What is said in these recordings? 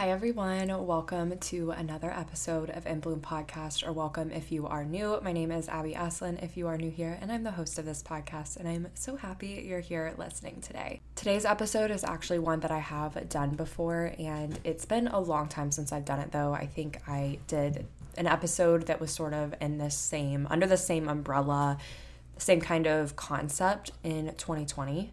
Hi, everyone. Welcome to another episode of In Bloom Podcast, or welcome if you are new. My name is Abby Asselin if you are new here, and I'm the host of this podcast, and I'm so happy you're here listening today. Today's episode is actually one that I have done before, and it's been a long time since I've done it, though. I think I did an episode that was sort of in this same, under the same umbrella same kind of concept in 2020.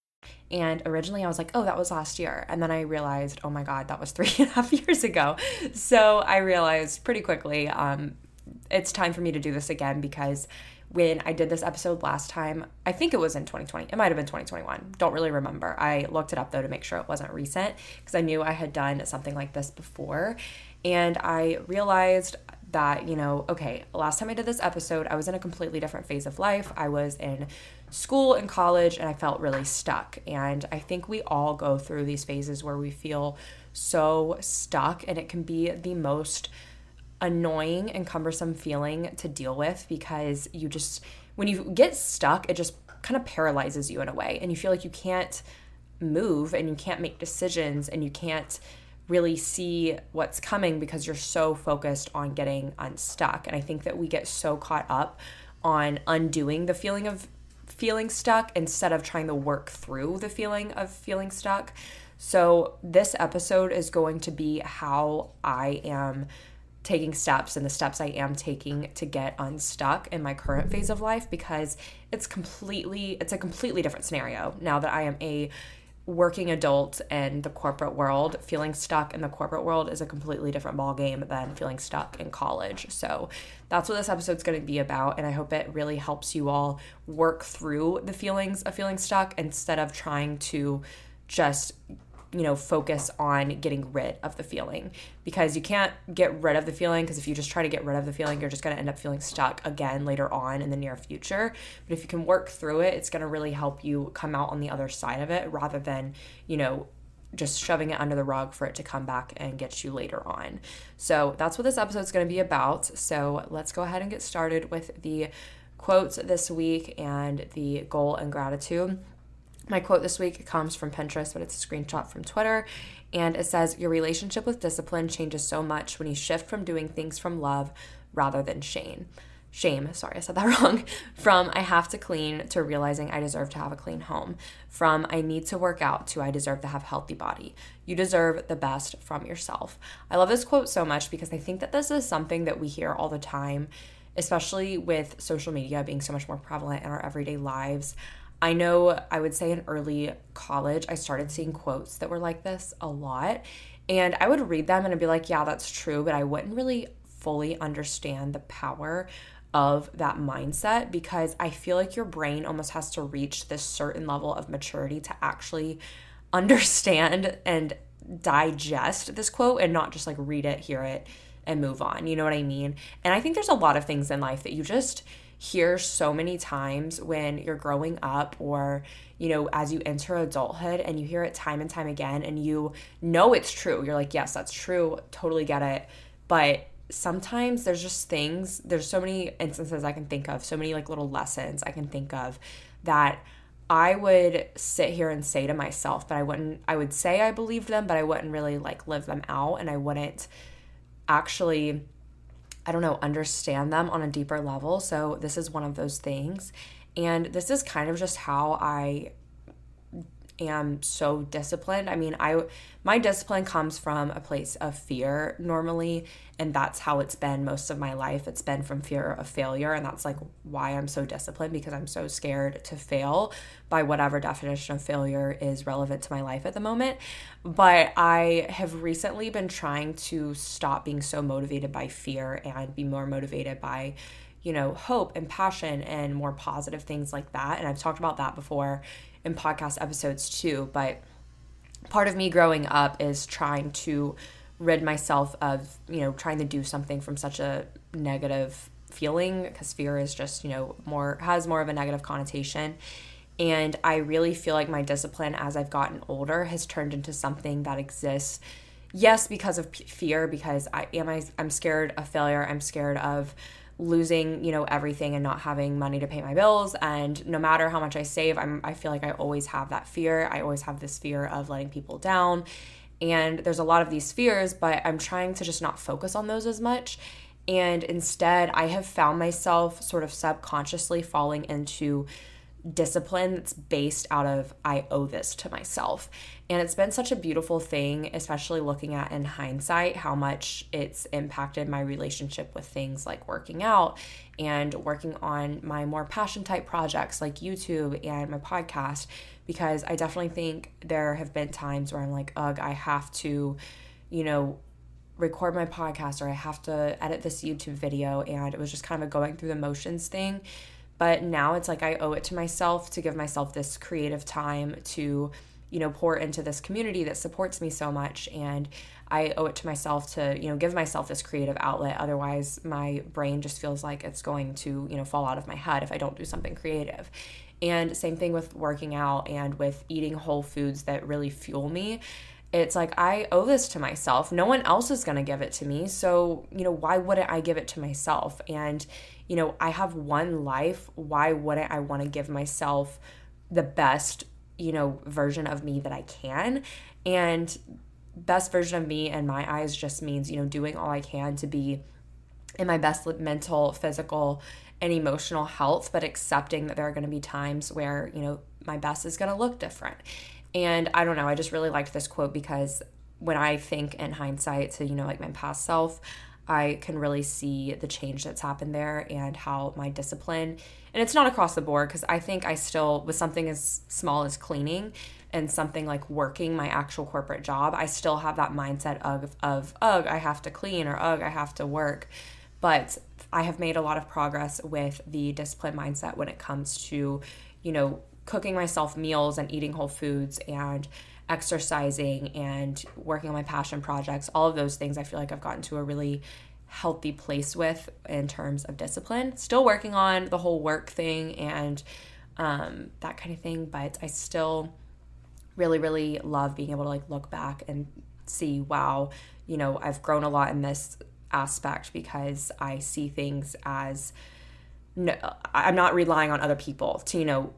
And originally I was like, oh, that was last year. And then I realized, oh my God, that was three and a half years ago. So I realized pretty quickly um, it's time for me to do this again because when I did this episode last time, I think it was in 2020. It might have been 2021. Don't really remember. I looked it up though to make sure it wasn't recent because I knew I had done something like this before. And I realized that, you know, okay, last time I did this episode, I was in a completely different phase of life. I was in school and college and I felt really stuck. And I think we all go through these phases where we feel so stuck, and it can be the most annoying and cumbersome feeling to deal with because you just, when you get stuck, it just kind of paralyzes you in a way, and you feel like you can't move and you can't make decisions and you can't really see what's coming because you're so focused on getting unstuck. And I think that we get so caught up on undoing the feeling of feeling stuck instead of trying to work through the feeling of feeling stuck. So, this episode is going to be how I am taking steps and the steps I am taking to get unstuck in my current phase of life because it's completely it's a completely different scenario now that I am a working adults in the corporate world, feeling stuck in the corporate world is a completely different ballgame than feeling stuck in college. So that's what this episode's going to be about. And I hope it really helps you all work through the feelings of feeling stuck instead of trying to just you know, focus on getting rid of the feeling because you can't get rid of the feeling because if you just try to get rid of the feeling, you're just going to end up feeling stuck again later on in the near future. But if you can work through it, it's going to really help you come out on the other side of it rather than, you know, just shoving it under the rug for it to come back and get you later on. So that's what this episode is going to be about. So let's go ahead and get started with the quotes this week and the goal and gratitude. My quote this week comes from Pinterest, but it's a screenshot from Twitter. And it says, Your relationship with discipline changes so much when you shift from doing things from love rather than shame. Shame, sorry, I said that wrong. From I have to clean to realizing I deserve to have a clean home. From I need to work out to I deserve to have a healthy body. You deserve the best from yourself. I love this quote so much because I think that this is something that we hear all the time, especially with social media being so much more prevalent in our everyday lives. I know I would say in early college, I started seeing quotes that were like this a lot. And I would read them and I'd be like, yeah, that's true. But I wouldn't really fully understand the power of that mindset because I feel like your brain almost has to reach this certain level of maturity to actually understand and digest this quote and not just like read it, hear it, and move on. You know what I mean? And I think there's a lot of things in life that you just hear so many times when you're growing up or you know as you enter adulthood and you hear it time and time again and you know it's true you're like yes that's true totally get it but sometimes there's just things there's so many instances i can think of so many like little lessons i can think of that i would sit here and say to myself but i wouldn't i would say i believed them but i wouldn't really like live them out and i wouldn't actually I don't know, understand them on a deeper level. So this is one of those things. And this is kind of just how I am so disciplined. I mean, I my discipline comes from a place of fear normally, and that's how it's been most of my life. It's been from fear of failure, and that's like why I'm so disciplined because I'm so scared to fail by whatever definition of failure is relevant to my life at the moment. But I have recently been trying to stop being so motivated by fear and be more motivated by you know, hope and passion and more positive things like that. And I've talked about that before in podcast episodes too. But part of me growing up is trying to rid myself of, you know, trying to do something from such a negative feeling because fear is just, you know, more has more of a negative connotation. And I really feel like my discipline as I've gotten older has turned into something that exists yes because of fear because I am I I'm scared of failure. I'm scared of losing, you know, everything and not having money to pay my bills and no matter how much I save, I'm I feel like I always have that fear. I always have this fear of letting people down. And there's a lot of these fears, but I'm trying to just not focus on those as much. And instead, I have found myself sort of subconsciously falling into discipline that's based out of I owe this to myself. And it's been such a beautiful thing, especially looking at in hindsight how much it's impacted my relationship with things like working out and working on my more passion type projects like YouTube and my podcast. Because I definitely think there have been times where I'm like, ugh, I have to, you know, record my podcast or I have to edit this YouTube video. And it was just kind of going through the motions thing but now it's like I owe it to myself to give myself this creative time to, you know, pour into this community that supports me so much. And I owe it to myself to, you know, give myself this creative outlet. Otherwise, my brain just feels like it's going to, you know, fall out of my head if I don't do something creative. And same thing with working out and with eating whole foods that really fuel me. It's like I owe this to myself. No one else is going to give it to me. So, you know, why wouldn't I give it to myself? And you know, I have one life. Why wouldn't I want to give myself the best, you know, version of me that I can? And best version of me in my eyes just means, you know, doing all I can to be in my best mental, physical, and emotional health, but accepting that there are going to be times where, you know, my best is going to look different. And I don't know, I just really liked this quote because when I think in hindsight to, you know, like my past self, I can really see the change that's happened there and how my discipline, and it's not across the board because I think I still, with something as small as cleaning and something like working my actual corporate job, I still have that mindset of, of ugh, I have to clean or ugh, I have to work. But I have made a lot of progress with the discipline mindset when it comes to, you know, cooking myself meals and eating whole foods and exercising and working on my passion projects, all of those things I feel like I've gotten to a really healthy place with in terms of discipline. Still working on the whole work thing and um, that kind of thing, but I still really, really love being able to like look back and see, wow, you know, I've grown a lot in this aspect because I see things as no, I'm not relying on other people to, you know,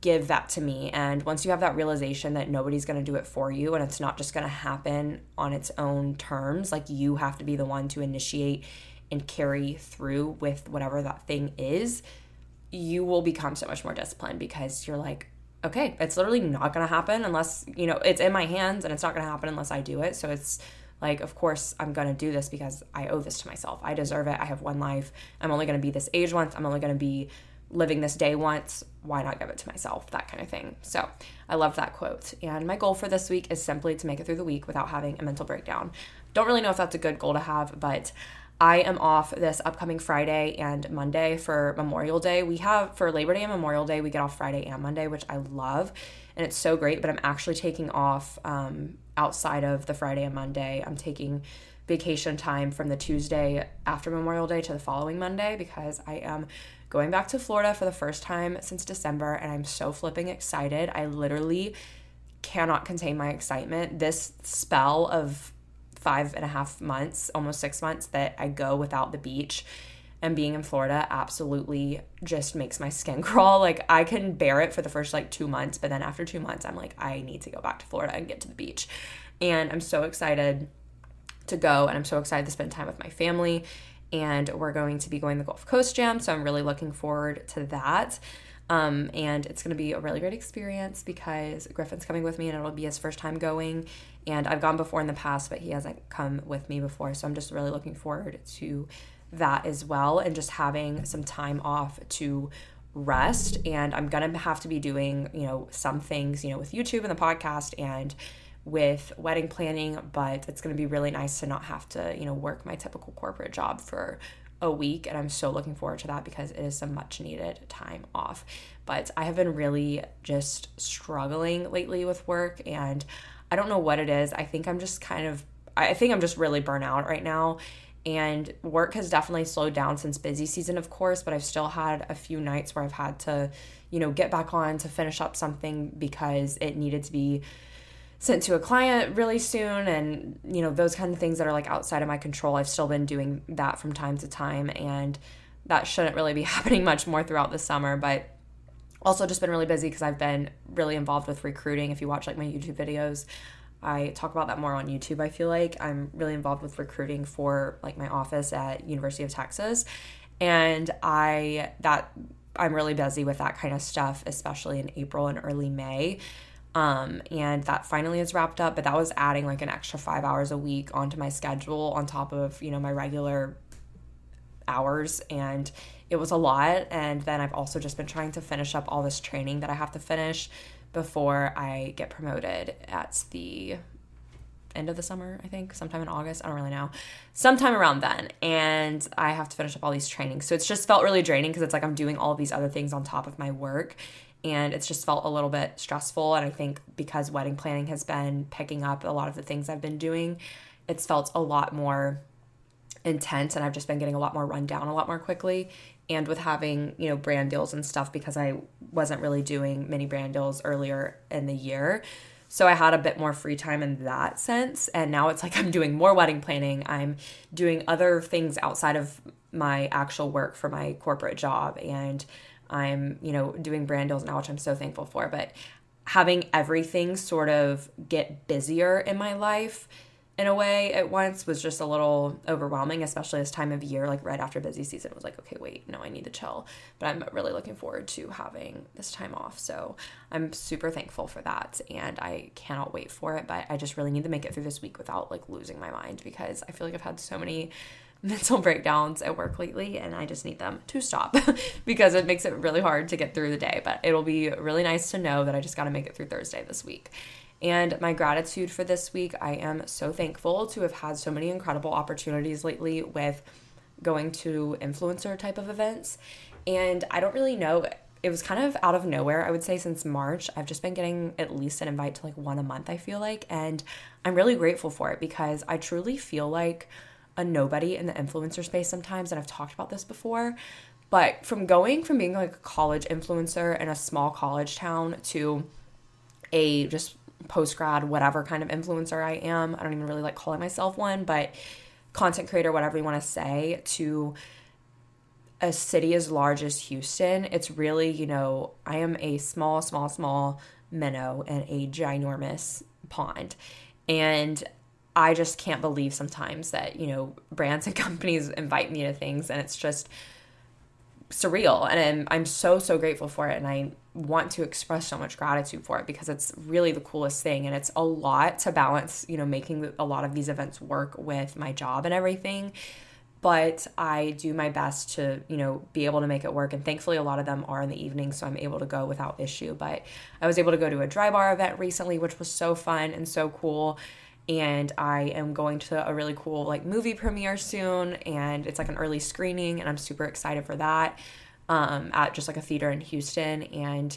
give that to me. And once you have that realization that nobody's going to do it for you and it's not just going to happen on its own terms, like you have to be the one to initiate and carry through with whatever that thing is, you will become so much more disciplined because you're like, okay, it's literally not going to happen unless, you know, it's in my hands and it's not going to happen unless I do it. So it's like, of course, I'm going to do this because I owe this to myself. I deserve it. I have one life. I'm only going to be this age once. I'm only going to be living this day once, why not give it to myself? That kind of thing. So I love that quote. And my goal for this week is simply to make it through the week without having a mental breakdown. Don't really know if that's a good goal to have, but I am off this upcoming Friday and Monday for Memorial Day. We have for Labor Day and Memorial Day, we get off Friday and Monday, which I love. And it's so great, but I'm actually taking off um, outside of the Friday and Monday. I'm taking vacation time from the Tuesday after Memorial Day to the following Monday because I am going back to Florida for the first time since December, and I'm so flipping excited. I literally cannot contain my excitement. This spell of five and a half months, almost six months, that I go without the beach and being in Florida absolutely just makes my skin crawl. Like I can bear it for the first like two months, but then after two months, I'm like, I need to go back to Florida and get to the beach. And I'm so excited to go and I'm so excited to spend time with my family and we're going to be going the Gulf Coast Jam. So I'm really looking forward to that. Um, and it's going to be a really great experience because Griffin's coming with me and it'll be his first time going. And I've gone before in the past, but he hasn't come with me before. So I'm just really looking forward to that as well and just having some time off to rest. And I'm going to have to be doing, you know, some things, you know, with YouTube and the podcast and with wedding planning, but it's going to be really nice to not have to, you know, work my typical corporate job for a week and I'm so looking forward to that because it is some much needed time off. But I have been really just struggling lately with work and I don't know what it is. I think I'm just kind of I think I'm just really burnt out right now. And work has definitely slowed down since busy season, of course, but I've still had a few nights where I've had to, you know, get back on to finish up something because it needed to be sent to a client really soon and you know those kind of things that are like outside of my control i've still been doing that from time to time and that shouldn't really be happening much more throughout the summer but also just been really busy because i've been really involved with recruiting. If you watch like my youtube videos i talk about that more on youtube i feel like. I'm really involved with recruiting for like my office at university of texas and i that i'm really busy with that kind of stuff especially in april and early may um, and that finally is wrapped up, but that was adding like an extra five hours a week onto my schedule on top of, you know, my regular hours. And it was a lot. And then I've also just been trying to finish up all this training that I have to finish before I get promoted at the end of the summer, I think, sometime in August. I don't really know. Sometime around then. And I have to finish up all these trainings. So it's just felt really draining because it's like I'm doing all these other things on top of my work and it's just felt a little bit stressful. And I think because wedding planning has been picking up a lot of the things I've been doing, it's felt a lot more intense and I've just been getting a lot more run down a lot more quickly. And with having, you know, brand deals and stuff because I wasn't really doing many brand deals earlier in the year. So I had a bit more free time in that sense. And now it's like I'm doing more wedding planning. I'm doing other things outside of my actual work for my corporate job. And I'm, you know, doing brand deals now, which I'm so thankful for. But having everything sort of get busier in my life in a way at once was just a little overwhelming, especially this time of year, like right after busy season. Was like, okay, wait, no, I need to chill. But I'm really looking forward to having this time off. So I'm super thankful for that. And I cannot wait for it. But I just really need to make it through this week without like losing my mind because I feel like I've had so many mental breakdowns at work lately and I just need them to stop because it makes it really hard to get through the day. But it'll be really nice to know that I just got to make it through Thursday this week. And my gratitude for this week, I am so thankful to have had so many incredible opportunities lately with going to influencer type of events. And I don't really know, it was kind of out of nowhere, I would say, since March. I've just been getting at least an invite to like one a month, I feel like. And I'm really grateful for it because I truly feel like a nobody in the influencer space sometimes, and I've talked about this before. But from going from being like a college influencer in a small college town to a just post grad, whatever kind of influencer I am, I don't even really like calling myself one, but content creator, whatever you want to say, to a city as large as Houston, it's really, you know, I am a small, small, small minnow in a ginormous pond. And I just can't believe sometimes that, you know, brands and companies invite me to things and it's just surreal. And I'm, I'm so, so grateful for it. And I want to express so much gratitude for it because it's really the coolest thing. And it's a lot to balance, you know, making a lot of these events work with my job and everything. But I do my best to, you know, be able to make it work. And thankfully, a lot of them are in the evening, so I'm able to go without issue. But I was able to go to a Drybar event recently, which was so fun and so cool and I am going to a really cool like movie premiere soon and it's like an early screening and I'm super excited for that um, at just like a theater in Houston and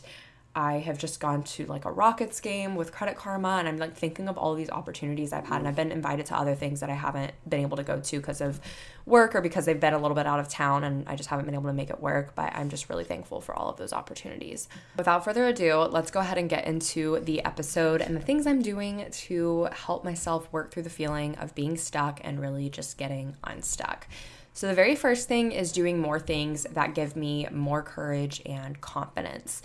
I have just gone to like a Rockets game with Credit Karma, and I'm like thinking of all these opportunities I've had, and I've been invited to other things that I haven't been able to go to because of work or because they've been a little bit out of town, and I just haven't been able to make it work. But I'm just really thankful for all of those opportunities. Without further ado, let's go ahead and get into the episode and the things I'm doing to help myself work through the feeling of being stuck and really just getting unstuck. So, the very first thing is doing more things that give me more courage and confidence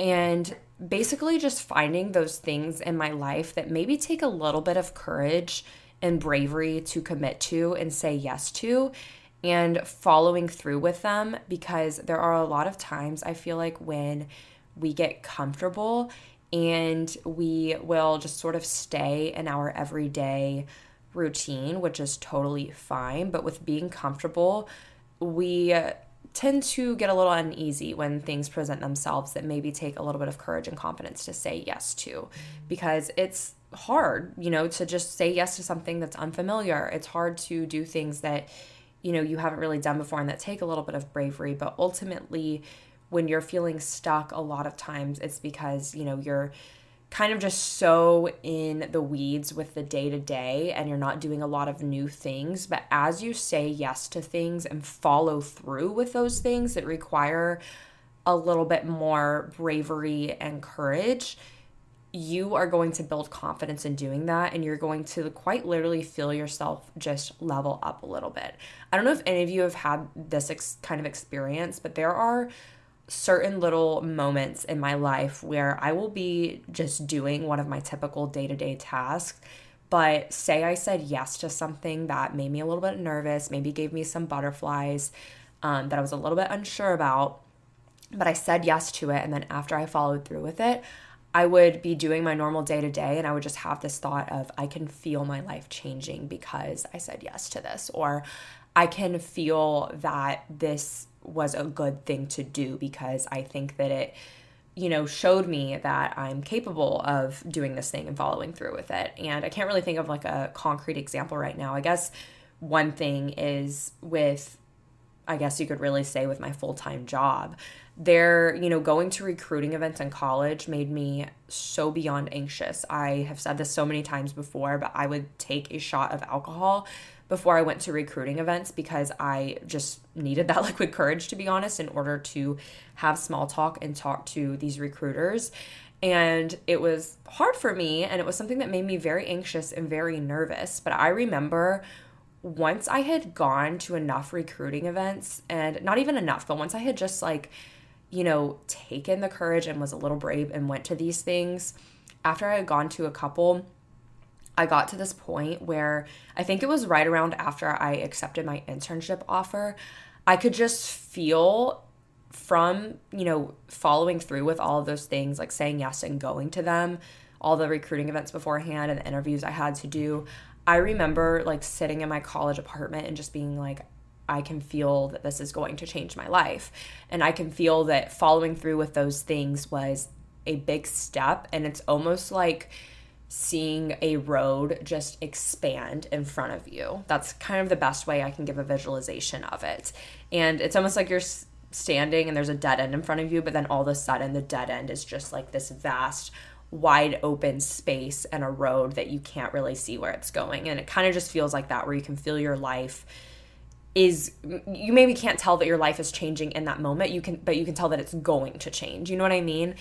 and basically just finding those things in my life that maybe take a little bit of courage and bravery to commit to and say yes to and following through with them because there are a lot of times I feel like when we get comfortable and we will just sort of stay in our everyday routine, which is totally fine. But with being comfortable, we tend to get a little uneasy when things present themselves that maybe take a little bit of courage and confidence to say yes to because it's hard, you know, to just say yes to something that's unfamiliar. It's hard to do things that, you know, you haven't really done before and that take a little bit of bravery, but ultimately when you're feeling stuck a lot of times it's because, you know, you're kind of just so in the weeds with the day to day and you're not doing a lot of new things. But as you say yes to things and follow through with those things that require a little bit more bravery and courage, you are going to build confidence in doing that and you're going to quite literally feel yourself just level up a little bit. I don't know if any of you have had this ex- kind of experience, but there are certain little moments in my life where I will be just doing one of my typical day to day tasks. But say I said yes to something that made me a little bit nervous, maybe gave me some butterflies um, that I was a little bit unsure about, but I said yes to it. And then after I followed through with it, I would be doing my normal day to day and I would just have this thought of I can feel my life changing because I said yes to this or I can feel that this was a good thing to do because I think that it you know showed me that I'm capable of doing this thing and following through with it. And I can't really think of like a concrete example right now. I guess one thing is with I guess you could really say with my full-time job there, you know, going to recruiting events in college made me so beyond anxious. I have said this so many times before, but I would take a shot of alcohol before I went to recruiting events because I just needed that liquid courage, to be honest, in order to have small talk and talk to these recruiters. And it was hard for me, and it was something that made me very anxious and very nervous. But I remember once I had gone to enough recruiting events, and not even enough, but once I had just like, you know, taken the courage and was a little brave and went to these things, after I had gone to a couple, I got to this point where I think it was right around after I accepted my internship offer, I could just feel from, you know, following through with all of those things, like saying yes and going to them, all the recruiting events beforehand and the interviews I had to do. I remember like sitting in my college apartment and just being like, I can feel that this is going to change my life. And I can feel that following through with those things was a big step. And it's almost like seeing a road just expand in front of you. That's kind of the best way I can give a visualization of it. And it's almost like you're standing and there's a dead end in front of you, but then all of a sudden the dead end is just like this vast wide open space and a road that you can't really see where it's going. And it kind of just feels like that, where you can feel your life is you maybe can't tell that your life is changing in that moment you can but you can tell that it's going to change you know what i mean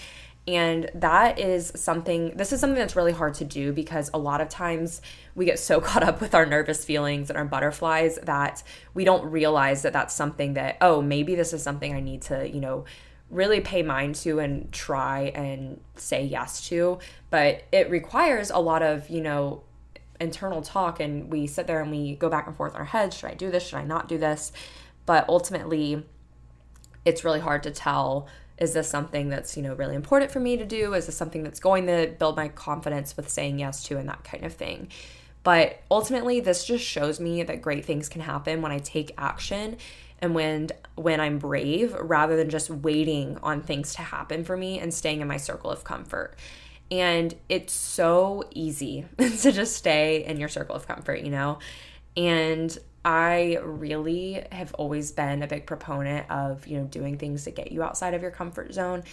and that is something this is something that's really hard to do because a lot of times we get so caught up with our nervous feelings and our butterflies that we don't realize that that's something that oh maybe this is something i need to you know really pay mind to and try and say yes to. But it requires a lot of, you know, internal talk and we sit there and we go back and forth in our heads should I do this? Should I not do this? But ultimately, it's really hard to tell is this something that's you know really important for me to do is this something that's going to build my confidence with saying yes to and that kind of thing but ultimately this just shows me that great things can happen when i take action and when when I'm brave rather than just waiting on things to happen for me and staying in my circle of comfort. And it's so easy to just stay in your circle of comfort, you know? And I really have always been a big proponent of, you know, doing things to get you outside of your comfort zone.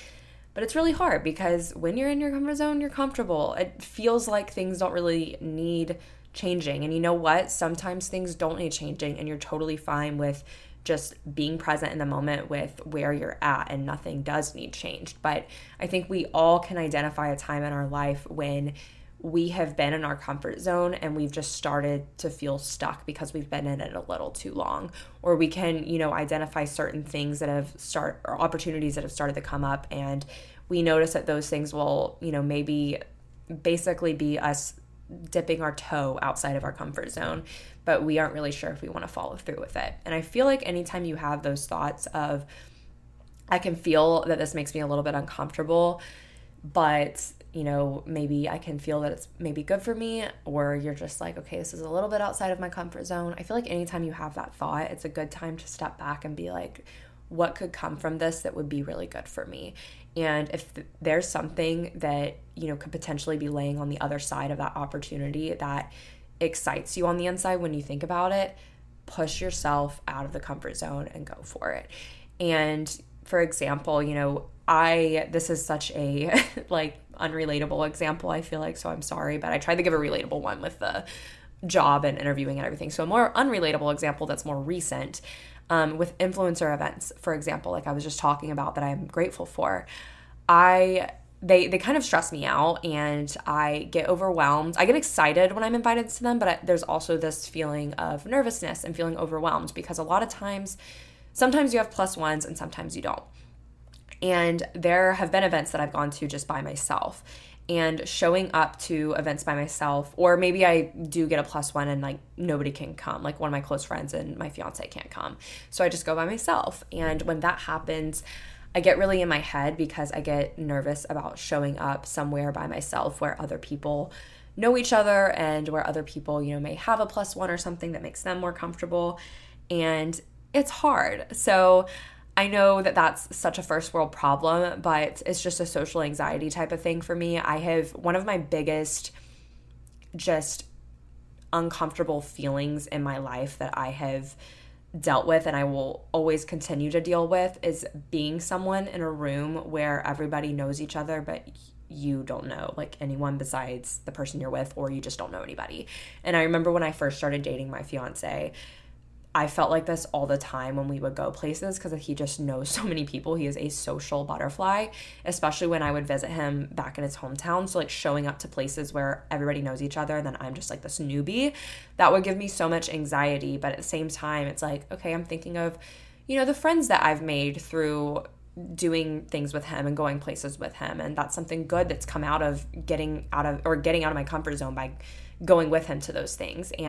But it's really hard because when you're in your comfort zone, you're comfortable. It feels like things don't really need changing. And you know what? Sometimes things don't need changing and you're totally fine with just being present in the moment with where you're at and nothing does need changed. But I think we all can identify a time in our life when we have been in our comfort zone and we've just started to feel stuck because we've been in it a little too long or we can you know identify certain things that have start or opportunities that have started to come up and we notice that those things will you know maybe basically be us dipping our toe outside of our comfort zone, but we aren't really sure if we want to follow through with it. And I feel like anytime you have those thoughts of, I can feel that this makes me a little bit uncomfortable, but you know, maybe I can feel that it's maybe good for me, or you're just like, okay, this is a little bit outside of my comfort zone. I feel like anytime you have that thought, it's a good time to step back and be like, what could come from this that would be really good for me? And if there's something that, you know, could potentially be laying on the other side of that opportunity that excites you on the inside when you think about it, push yourself out of the comfort zone and go for it. And for example, you know, I this is such a like unrelatable example, I feel like, so I'm sorry, but I tried to give a relatable one with the job and interviewing and everything. So a more unrelatable example that's more recent um, with influencer events, for example, like I was just talking about that I'm grateful for. I they they kind of stress me out and I get overwhelmed. I get excited when I'm invited to them, but I, there's also this feeling of nervousness and feeling overwhelmed because a lot of times sometimes you have plus ones and sometimes you don't. And there have been events that I've gone to just by myself. And showing up to events by myself or maybe i do get a plus one and like nobody can come like one of my close friends and my fiance can't come. So i just go by myself. And when that happens i get really in my head because i get nervous about showing up somewhere by myself where other people know each other and where other people you know may have a plus one or something that makes them more comfortable. And it's hard. So I know that that's such a first world problem, but it's just a social anxiety type of thing for me. I have one of my biggest just uncomfortable feelings in my life that I have dealt with and I will always continue to deal with is being someone in a room where everybody knows each other but you don't know like anyone besides the person you're with or you just don't know anybody. And I remember when I first started dating my fiance, I felt like this all the time when we would go places because he just knows so many people. He is a social butterfly, especially when I would visit him back in his hometown. So, like, showing up to places where everybody knows each other and then I'm just like this newbie, that would give me so much anxiety. But at the same time, it's like, okay, I'm thinking of, you know, the friends that I've made through doing things with him and going places with him. And that's something good that's come out of getting out of or getting out of my comfort zone by going with him to those things. And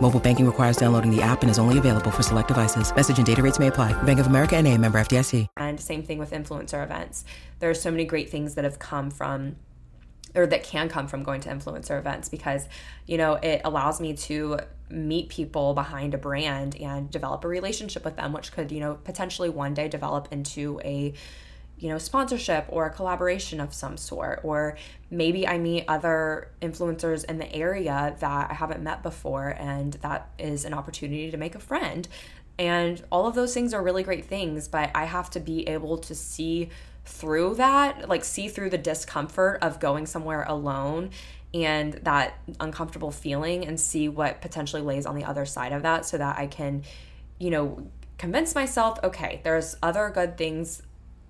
Mobile banking requires downloading the app and is only available for select devices. Message and data rates may apply. Bank of America and a member FDIC. And same thing with influencer events. There are so many great things that have come from or that can come from going to influencer events because you know it allows me to meet people behind a brand and develop a relationship with them which could you know potentially one day develop into a you know, sponsorship or a collaboration of some sort. Or maybe I meet other influencers in the area that I haven't met before, and that is an opportunity to make a friend. And all of those things are really great things, but I have to be able to see through that, like see through the discomfort of going somewhere alone and that uncomfortable feeling and see what potentially lays on the other side of that so that I can, you know, convince myself okay, there's other good things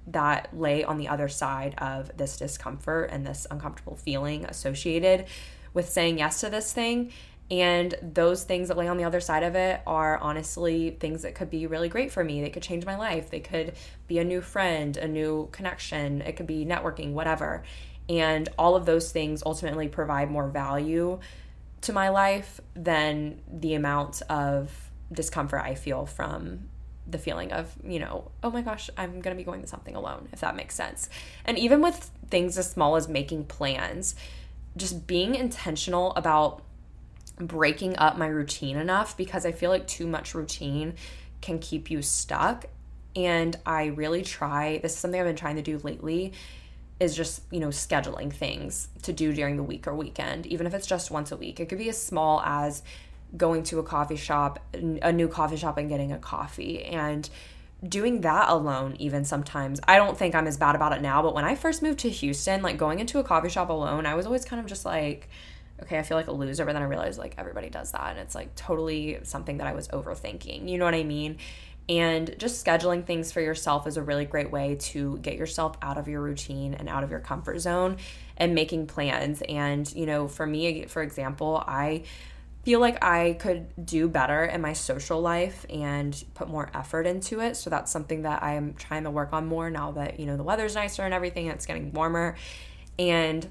that lay on the other side of this discomfort and this uncomfortable feeling associated with saying yes to this thing. And those things that lay on the other side of it are honestly things that could be really great for me. They could change my life. They could be a new friend, a new connection. It could be networking, whatever. And all of those things ultimately provide more value to my life than the amount of discomfort I feel from the feeling of, you know, oh my gosh, I'm going to be going to something alone, if that makes sense. And even with things as small as making plans, just being intentional about breaking up my routine enough because I feel like too much routine can keep you stuck. And I really try, this is something I've been trying to do lately, is just, you know, scheduling things to do during the week or weekend, even if it's just once a week. It could be as small as going to a coffee shop, a new coffee shop, and getting a coffee. And doing that alone, even sometimes, I don't think I'm as bad about it now. But when I first moved to Houston, like going into a coffee shop alone, I was always kind of just like, okay, I feel like a loser. But then I realized like everybody does that. And it's like totally something that I was overthinking. You know what I mean? And just scheduling things for yourself is a really great way to get yourself out of your routine and out of your comfort zone and making plans. And, you know, for me, for example, I feel like I could do better in my social life and put more effort into it. So that's something that I'm trying to work on more now that, you know, the weather's nicer and everything, it's getting warmer. And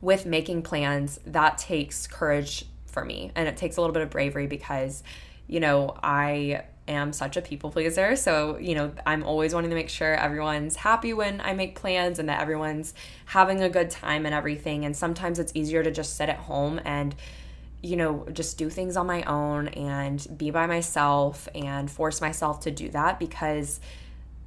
with making plans, that takes courage for me and it takes a little bit of bravery because, you know, I am such a people pleaser. So, you know, I'm always wanting to make sure everyone's happy when I make plans and that everyone's having a good time and everything. And sometimes it's easier to just sit at home and you know, just do things on my own and be by myself and force myself to do that because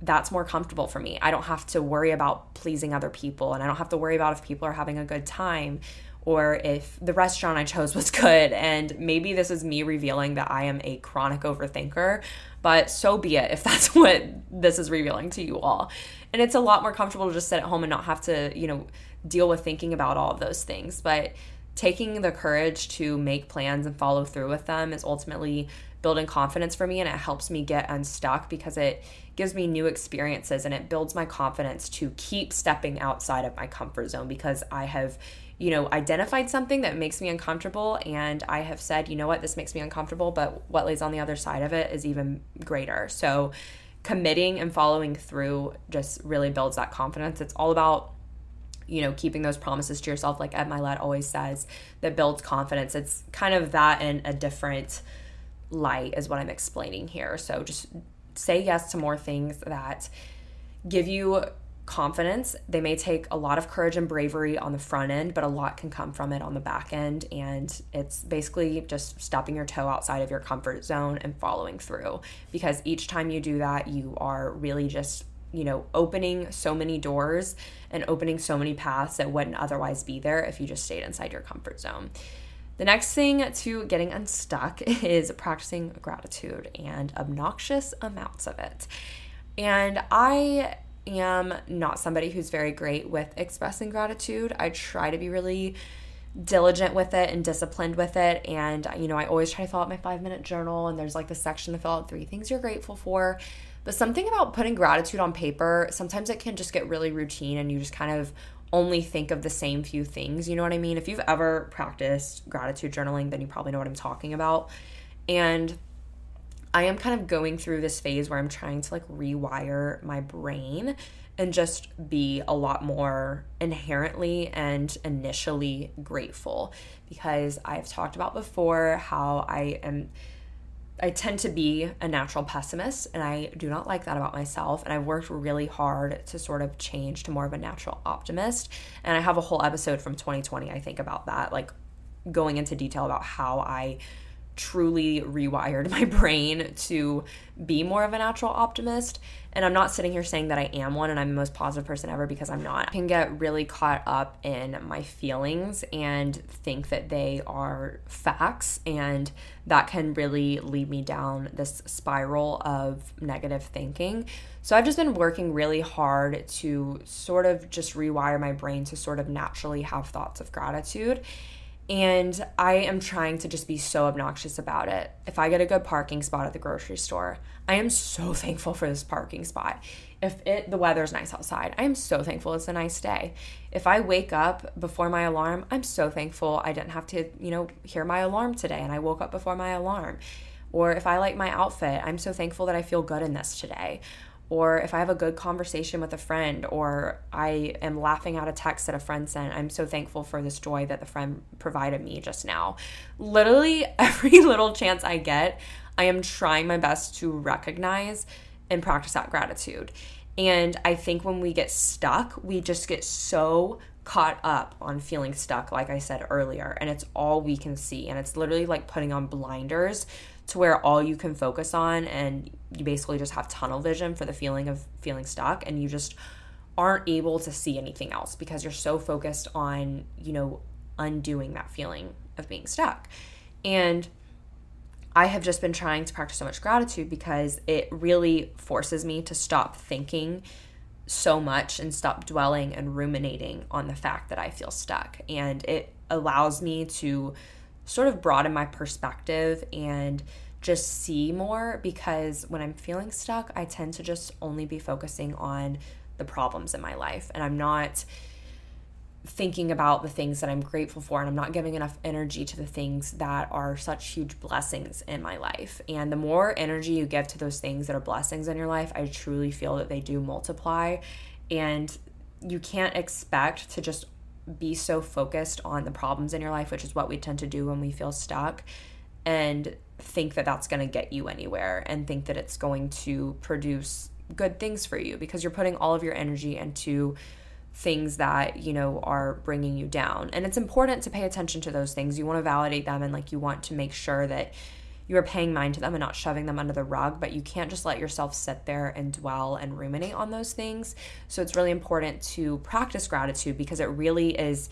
that's more comfortable for me. I don't have to worry about pleasing other people and I don't have to worry about if people are having a good time or if the restaurant I chose was good. And maybe this is me revealing that I am a chronic overthinker, but so be it if that's what this is revealing to you all. And it's a lot more comfortable to just sit at home and not have to, you know, deal with thinking about all of those things. But taking the courage to make plans and follow through with them is ultimately building confidence for me and it helps me get unstuck because it gives me new experiences and it builds my confidence to keep stepping outside of my comfort zone because I have you know identified something that makes me uncomfortable and I have said you know what? This makes me uncomfortable but what lays on the other side of it is even greater. So committing and following through just really builds that confidence. It's all about you know, keeping those promises to yourself, like Ed Mylett always says, that builds confidence. It's kind of that in a different light, is what I'm explaining here. So just say yes to more things that give you confidence. They may take a lot of courage and bravery on the front end, but a lot can come from it on the back end. And it's basically just stepping your toe outside of your comfort zone and following through. Because each time you do that, you are really just you know, opening so many doors and opening so many paths that wouldn't otherwise be there if you just stayed inside your comfort zone. The next thing to getting unstuck is practicing gratitude and obnoxious amounts of it. And I am not somebody who's very great with expressing gratitude. I try to be really diligent with it and disciplined with it. And, you know, I always try to fill out my five minute journal, and there's like the section to fill out three things you're grateful for. But something about putting gratitude on paper, sometimes it can just get really routine and you just kind of only think of the same few things. You know what I mean? If you've ever practiced gratitude journaling, then you probably know what I'm talking about. And I am kind of going through this phase where I'm trying to like rewire my brain and just be a lot more inherently and initially grateful because I've talked about before how I am I tend to be a natural pessimist and I do not like that about myself. And I've worked really hard to sort of change to more of a natural optimist. And I have a whole episode from 2020, I think, about that, like going into detail about how I truly rewired my brain to be more of a natural optimist. And I'm not sitting here saying that I am one and I'm the most positive person ever because I'm not. I can get really caught up in my feelings and think that they are facts, and that can really lead me down this spiral of negative thinking. So I've just been working really hard to sort of just rewire my brain to sort of naturally have thoughts of gratitude. And I am trying to just be so obnoxious about it. If I get a good parking spot at the grocery store, I am so thankful for this parking spot. If it the weather's nice outside, I am so thankful it's a nice day. If I wake up before my alarm, I'm so thankful I didn't have to, you know, hear my alarm today and I woke up before my alarm. Or if I like my outfit, I'm so thankful that I feel good in this today or if I have a good conversation with a friend, or I am laughing at a text that a friend sent, I'm so thankful for this joy that the friend provided me just now. Literally, every little chance I get, I am trying my best to recognize and practice that gratitude. And I think when we get stuck, we just get so caught up on feeling stuck, like I said earlier, and it's all we can see. And it's literally like putting on blinders to where all you can focus on and you basically just have tunnel vision for the feeling of feeling stuck and you just aren't able to see anything else because you're so focused on, you know, undoing that feeling of being stuck. And I have just been trying to practice so much gratitude because it really forces me to stop thinking so much and stop dwelling and ruminating on the fact that I feel stuck. And it allows me to sort of broaden my perspective and just see more because when I'm feeling stuck, I tend to just only be focusing on the problems in my life. And I'm not thinking about the things that I'm grateful for and I'm not giving enough energy to the things that are such huge blessings in my life. And the more energy you give to those things that are blessings in your life, I truly feel that they do multiply. And you can't expect to just be so focused on the problems in your life, which is what we tend to do when we feel stuck, and think that that's going to get you anywhere and think that it's going to produce good things for you because you're putting all of your energy into things that you know are bringing you down. And it's important to pay attention to those things. You want to validate them and like you want to make sure that you are paying mind to them and not shoving them under the rug but you can't just let yourself sit there and dwell and ruminate on those things. So it's really important to practice gratitude because it really is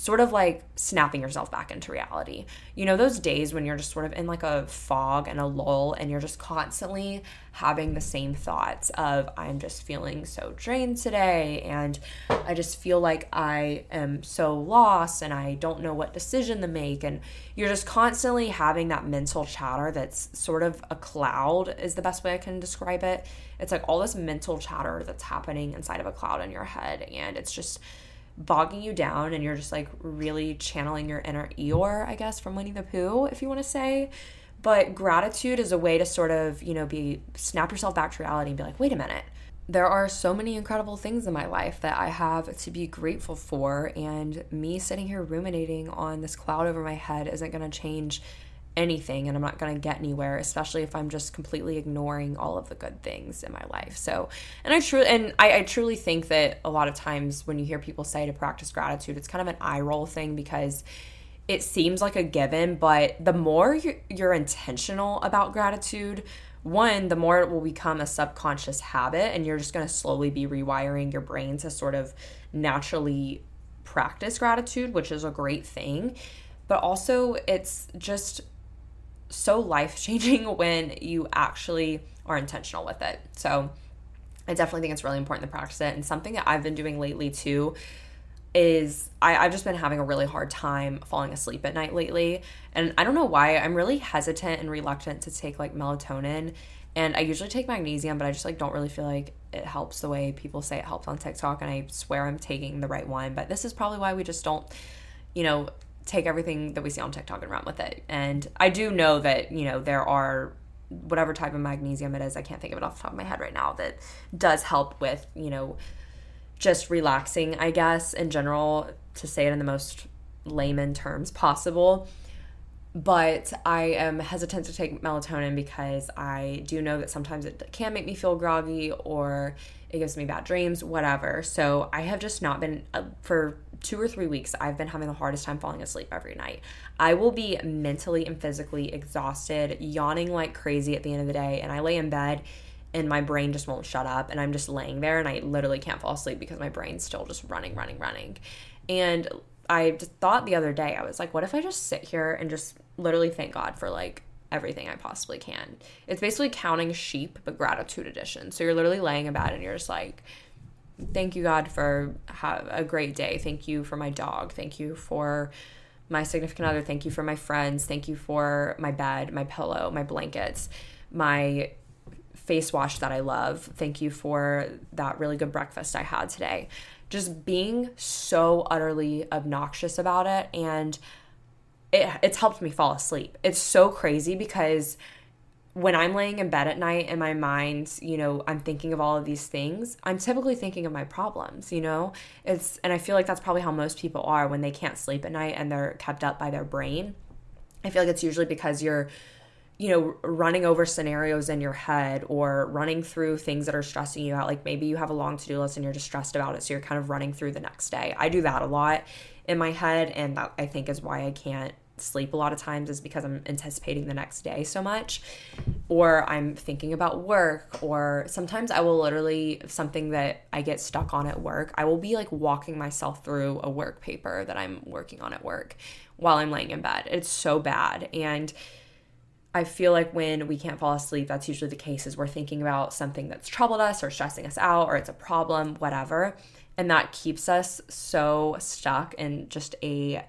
sort of like snapping yourself back into reality. You know, those days when you're just sort of in like a fog and a lull and you're just constantly having the same thoughts of, I'm just feeling so drained today and I just feel like I am so lost and I don't know what decision to make. And you're just constantly having that mental chatter that's sort of a cloud, is the best way I can describe it. It's like all this mental chatter that's happening inside of a cloud in your head. And it's just, bogging you down and you're just like really channeling your inner Eeyore, I guess, from Winnie the Pooh, if you want to say. But gratitude is a way to sort of, you know, be snap yourself back to reality and be like, wait a minute. There are so many incredible things in my life that I have to be grateful for. And me sitting here ruminating on this cloud over my head isn't going to change anything and I'm not going to get anywhere, especially if I'm just completely ignoring all of the good things in my life. So, and I truly, and I, I, truly think that a lot of times when you hear people say to practice gratitude, it's kind of an eye roll thing because it seems like a given, but the more you're, you're intentional about gratitude, one, the more it will become a subconscious habit, and you're just going to slowly be rewiring your brain to sort of naturally practice gratitude, which is a great thing. But also, it's just so life changing when you actually are intentional with it. So I definitely think it's really important to practice it. And something that I've been doing lately too is I, I've just been having a really hard time falling asleep at night lately. And I don't know why. I'm really hesitant and reluctant to take like melatonin. And I usually take magnesium, but I just like don't really feel like it helps the way people say it helps on TikTok. And I swear I'm taking the right one. But this is probably why we just don't, you know, take everything that we see on TikTok and run with it. And I do know that, you know, there are whatever type of magnesium it is, I can't think of it off the top of my head right now, that does help with, you know, just relaxing, I guess, in general, to say it in the most layman terms possible. But I am hesitant to take melatonin because I do know that sometimes it can make me feel groggy or it gives me bad dreams, whatever. So I have just not been, uh, for two or three weeks, I've been having the hardest time falling asleep every night. I will be mentally and physically exhausted, yawning like crazy at the end of the day, and I lay in bed and my brain just won't shut up and I'm just laying there and I literally can't fall asleep because my brain's still just running, running, running. And I just thought the other day, I was like, what if I just sit here and just literally thank God for like everything I possibly can? It's basically counting sheep, but gratitude edition. So you're literally laying in bed and you're just like, thank you god for a great day. Thank you for my dog. Thank you for my significant other. Thank you for my friends. Thank you for my bed my pillow my blankets my face wash that i love. Thank you for that really good breakfast i had today. Just being so utterly obnoxious about it and it, it's helped me fall asleep. It's so crazy because when I'm laying in bed at night and my mind, you know, I'm thinking of all of these things, I'm typically thinking of my problems, you know? It's and I feel like that's probably how most people are when they can't sleep at night and they're kept up by their brain. I feel like it's usually because you're you know, running over scenarios in your head or running through things that are stressing you out. Like maybe you have a long to do list and you're just stressed about it. So you're kind of running through the next day. I do that a lot in my head. And that I think is why I can't sleep a lot of times is because I'm anticipating the next day so much or I'm thinking about work or sometimes I will literally something that I get stuck on at work I will be like walking myself through a work paper that I'm working on at work while I'm laying in bed it's so bad and I feel like when we can't fall asleep, that's usually the case is we're thinking about something that's troubled us or stressing us out or it's a problem, whatever. And that keeps us so stuck in just a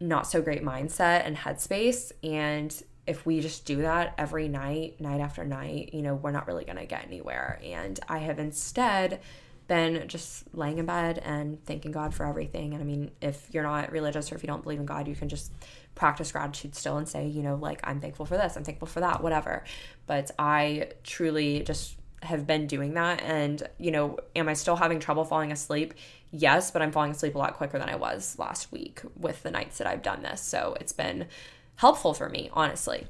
not so great mindset and headspace. And if we just do that every night, night after night, you know, we're not really going to get anywhere. And I have instead been just laying in bed and thanking God for everything. And I mean, if you're not religious or if you don't believe in God, you can just practice gratitude still and say, you know, like, I'm thankful for this, I'm thankful for that, whatever. But I truly just have been doing that. And, you know, am I still having trouble falling asleep? Yes, but I'm falling asleep a lot quicker than I was last week with the nights that I've done this. So it's been helpful for me, honestly.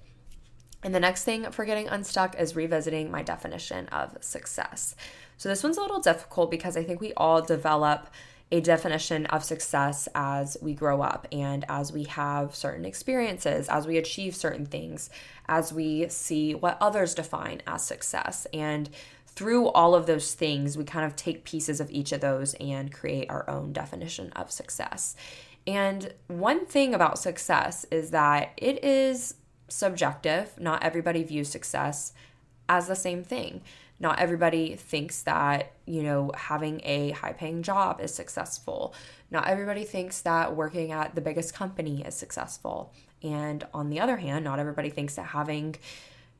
And the next thing for getting unstuck is revisiting my definition of success. So this one's a little difficult because I think we all develop a definition of success as we grow up and as we have certain experiences, as we achieve certain things, as we see what others define as success. And through all of those things, we kind of take pieces of each of those and create our own definition of success. And one thing about success is that it is subjective. Not everybody views success as the same thing. Not everybody thinks that, you know, having a high paying job is successful. Not everybody thinks that working at the biggest company is successful. And on the other hand, not everybody thinks that having,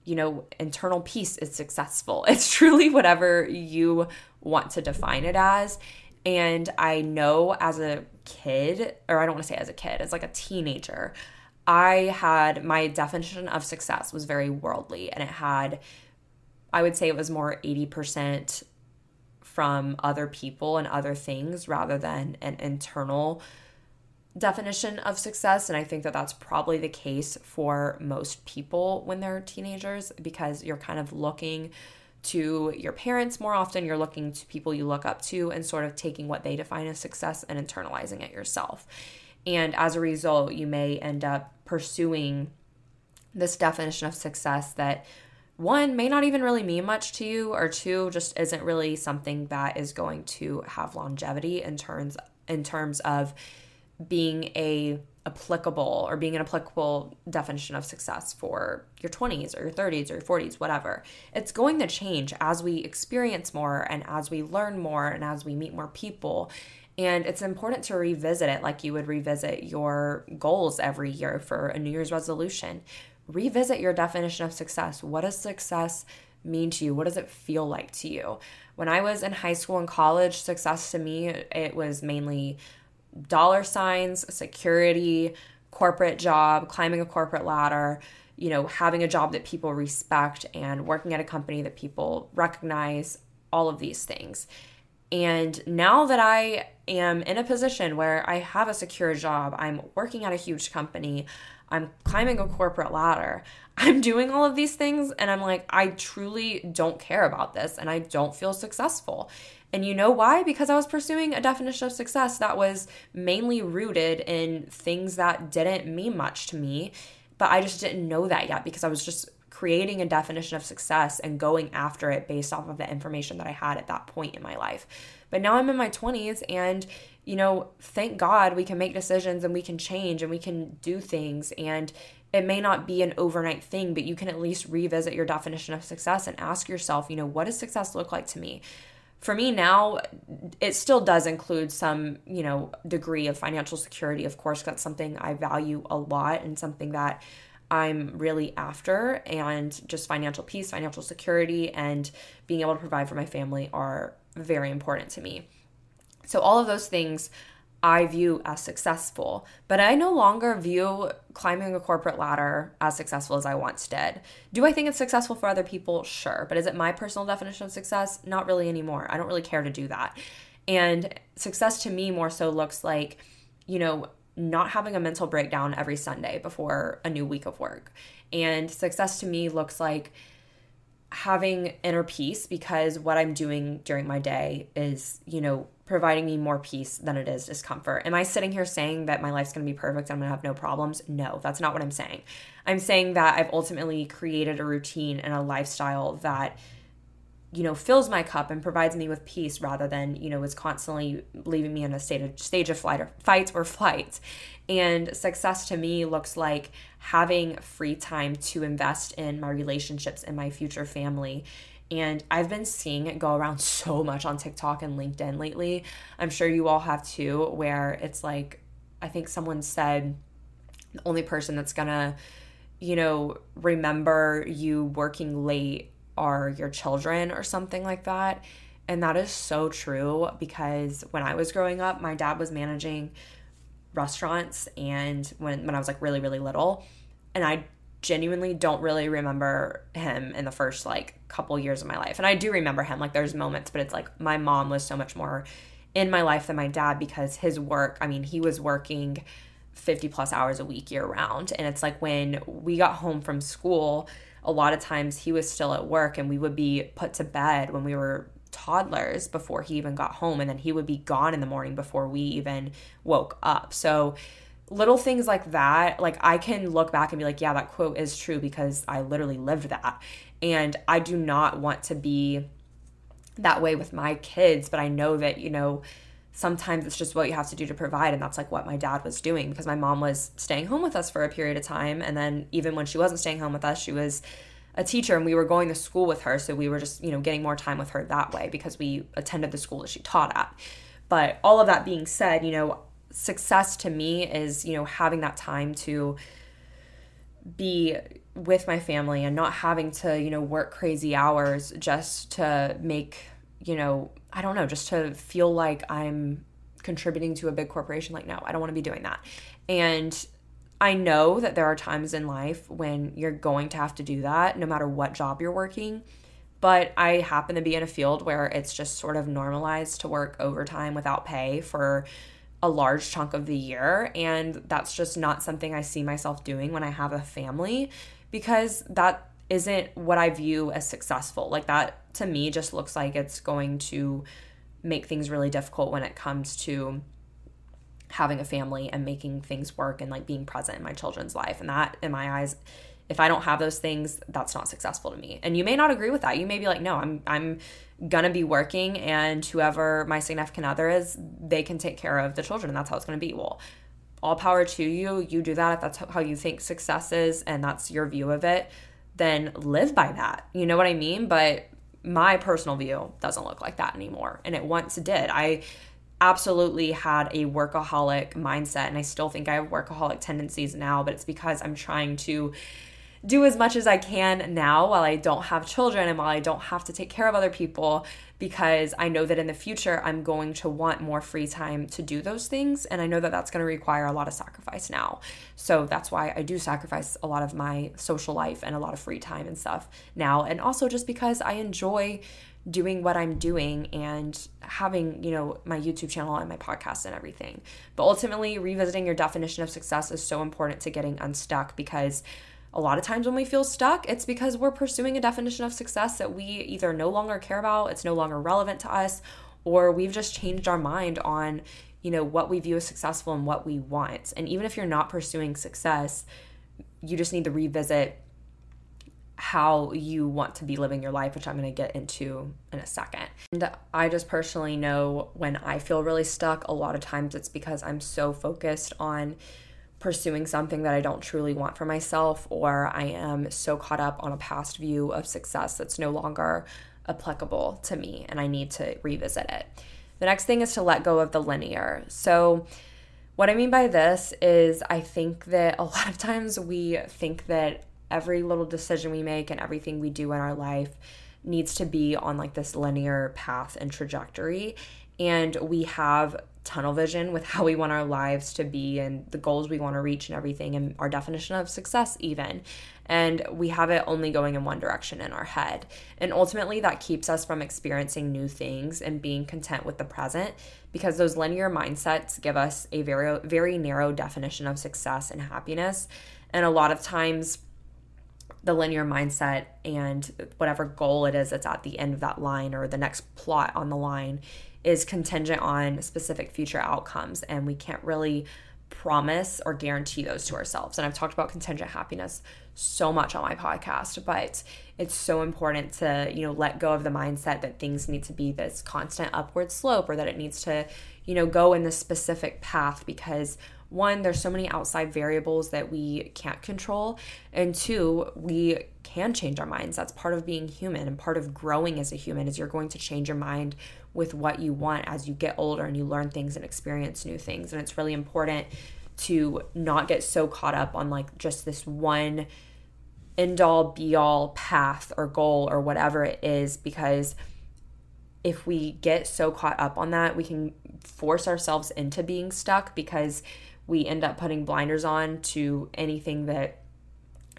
you know, internal peace is successful. It's truly whatever you want to define it as. And I know as a kid, or I don't want to say as a kid, as like a teenager, I had my definition of success was very worldly and it had I would say it was more 80% from other people and other things rather than an internal definition of success. And I think that that's probably the case for most people when they're teenagers because you're kind of looking to your parents more often. You're looking to people you look up to and sort of taking what they define as success and internalizing it yourself. And as a result, you may end up pursuing this definition of success that one may not even really mean much to you or two just isn't really something that is going to have longevity in terms in terms of being a applicable or being an applicable definition of success for your 20s or your 30s or your 40s whatever it's going to change as we experience more and as we learn more and as we meet more people and it's important to revisit it like you would revisit your goals every year for a new year's resolution revisit your definition of success. What does success mean to you? What does it feel like to you? When I was in high school and college, success to me, it was mainly dollar signs, security, corporate job, climbing a corporate ladder, you know, having a job that people respect and working at a company that people recognize, all of these things. And now that I am in a position where I have a secure job, I'm working at a huge company, I'm climbing a corporate ladder. I'm doing all of these things and I'm like, I truly don't care about this and I don't feel successful. And you know why? Because I was pursuing a definition of success that was mainly rooted in things that didn't mean much to me, but I just didn't know that yet because I was just creating a definition of success and going after it based off of the information that I had at that point in my life. But now I'm in my 20s and you know, thank God we can make decisions and we can change and we can do things. And it may not be an overnight thing, but you can at least revisit your definition of success and ask yourself, you know, what does success look like to me? For me now, it still does include some, you know, degree of financial security. Of course, that's something I value a lot and something that I'm really after. And just financial peace, financial security, and being able to provide for my family are very important to me. So, all of those things I view as successful, but I no longer view climbing a corporate ladder as successful as I once did. Do I think it's successful for other people? Sure. But is it my personal definition of success? Not really anymore. I don't really care to do that. And success to me more so looks like, you know, not having a mental breakdown every Sunday before a new week of work. And success to me looks like, having inner peace because what I'm doing during my day is, you know, providing me more peace than it is discomfort. Am I sitting here saying that my life's going to be perfect? I'm going to have no problems? No, that's not what I'm saying. I'm saying that I've ultimately created a routine and a lifestyle that you know fills my cup and provides me with peace rather than you know is constantly leaving me in a state of stage of flight or fight or flight and success to me looks like having free time to invest in my relationships and my future family and I've been seeing it go around so much on TikTok and LinkedIn lately. I'm sure you all have too, where it's like, I think someone said the only person that's gonna, you know, remember you working late are your children or something like that. And that is so true because when I was growing up, my dad was managing restaurants and when when I was like really really little and I genuinely don't really remember him in the first like couple years of my life. And I do remember him like there's moments, but it's like my mom was so much more in my life than my dad because his work, I mean, he was working 50 plus hours a week year round and it's like when we got home from school, a lot of times he was still at work and we would be put to bed when we were toddlers before he even got home and then he would be gone in the morning before we even woke up. So little things like that, like I can look back and be like, yeah, that quote is true because I literally lived that. And I do not want to be that way with my kids, but I know that, you know, sometimes it's just what you have to do to provide. And that's like what my dad was doing because my mom was staying home with us for a period of time. And then even when she wasn't staying home with us she was a teacher and we were going to school with her. So we were just you know getting more time with her that way because we attended the school that she taught at. But all of that being said you know success to me is you know having that time to be with my family and not having to you know work crazy hours just to make you know I don't know, just to feel like I'm contributing to a big corporation. Like, no, I don't want to be doing that. And I know that there are times in life when you're going to have to do that, no matter what job you're working. But I happen to be in a field where it's just sort of normalized to work overtime without pay for a large chunk of the year. And that's just not something I see myself doing when I have a family because that isn't what I view as successful. Like that to me just looks like it's going to make things really difficult when it comes to having a family and making things work and like being present in my children's life. And that in my eyes if I don't have those things, that's not successful to me. And you may not agree with that. You may be like, "No, I'm I'm gonna be working and whoever my significant other is, they can take care of the children and that's how it's gonna be." Well, all power to you. You do that if that's how you think success is and that's your view of it then live by that. You know what I mean? But my personal view doesn't look like that anymore. And it once did. I absolutely had a workaholic mindset and I still think I have workaholic tendencies now, but it's because I'm trying to do as much as I can now while I don't have children and while I don't have to take care of other people because I know that in the future I'm going to want more free time to do those things. And I know that that's going to require a lot of sacrifice now. So that's why I do sacrifice a lot of my social life and a lot of free time and stuff now. And also just because I enjoy doing what I'm doing and having, you know, my YouTube channel and my podcast and everything. But ultimately, revisiting your definition of success is so important to getting unstuck because a lot of times when we feel stuck, it's because we're pursuing a definition of success that we either no longer care about, it's no longer relevant to us, or we've just changed our mind on, you know, what we view as successful and what we want. And even if you're not pursuing success, you just need to revisit how you want to be living your life, which I'm going to get into in a second. And I just personally know when I feel really stuck, a lot of times it's because I'm so focused on pursuing something that I don't truly want for myself, or I am so caught up on a past view of success that's no longer applicable to me and I need to revisit it. The next thing is to let go of the linear. So, what I mean by this is, I think that a lot of times we think that every little decision we make and everything we do in our life needs to be on like this linear path and trajectory. And we have tunnel vision with how we want our lives to be and the goals we want to reach and everything and our definition of success even. And we have it only going in one direction in our head. And ultimately that keeps us from experiencing new things and being content with the present because those linear mindsets give us a very very narrow definition of success and happiness. And a lot of times the linear mindset and whatever goal it is that's at the end of that line or the next plot on the line is contingent on specific future outcomes and we can't really promise or guarantee those to ourselves. And I've talked about contingent happiness so much on my podcast, but it's so important to, you know, let go of the mindset that things need to be this constant upward slope or that it needs to, you know, go in this specific path because one, there's so many outside variables that we can't control. And two, we can change our minds. That's part of being human and part of growing as a human is you're going to change your mind with what you want as you get older and you learn things and experience new things. And it's really important to not get so caught up on like just this one end all be all path or goal or whatever it is because if we get so caught up on that, we can force ourselves into being stuck because we end up putting blinders on to anything that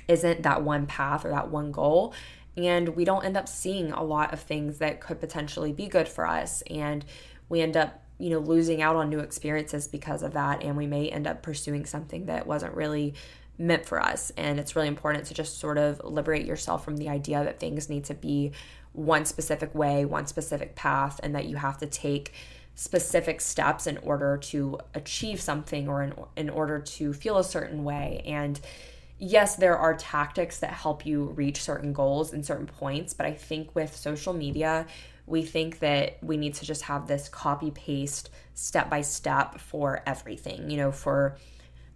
isn't that one path or that one goal and we don't end up seeing a lot of things that could potentially be good for us and we end up you know losing out on new experiences because of that and we may end up pursuing something that wasn't really meant for us. And it's really important to just sort of liberate yourself from the idea that things need to be one specific way, one specific path, and that you have to take specific steps in order to achieve something or in, in order to feel a certain way. And yes, there are tactics that help you reach certain goals and certain points, but I think with social media, we think that we need to just have this copy paste step by step for everything, you know, for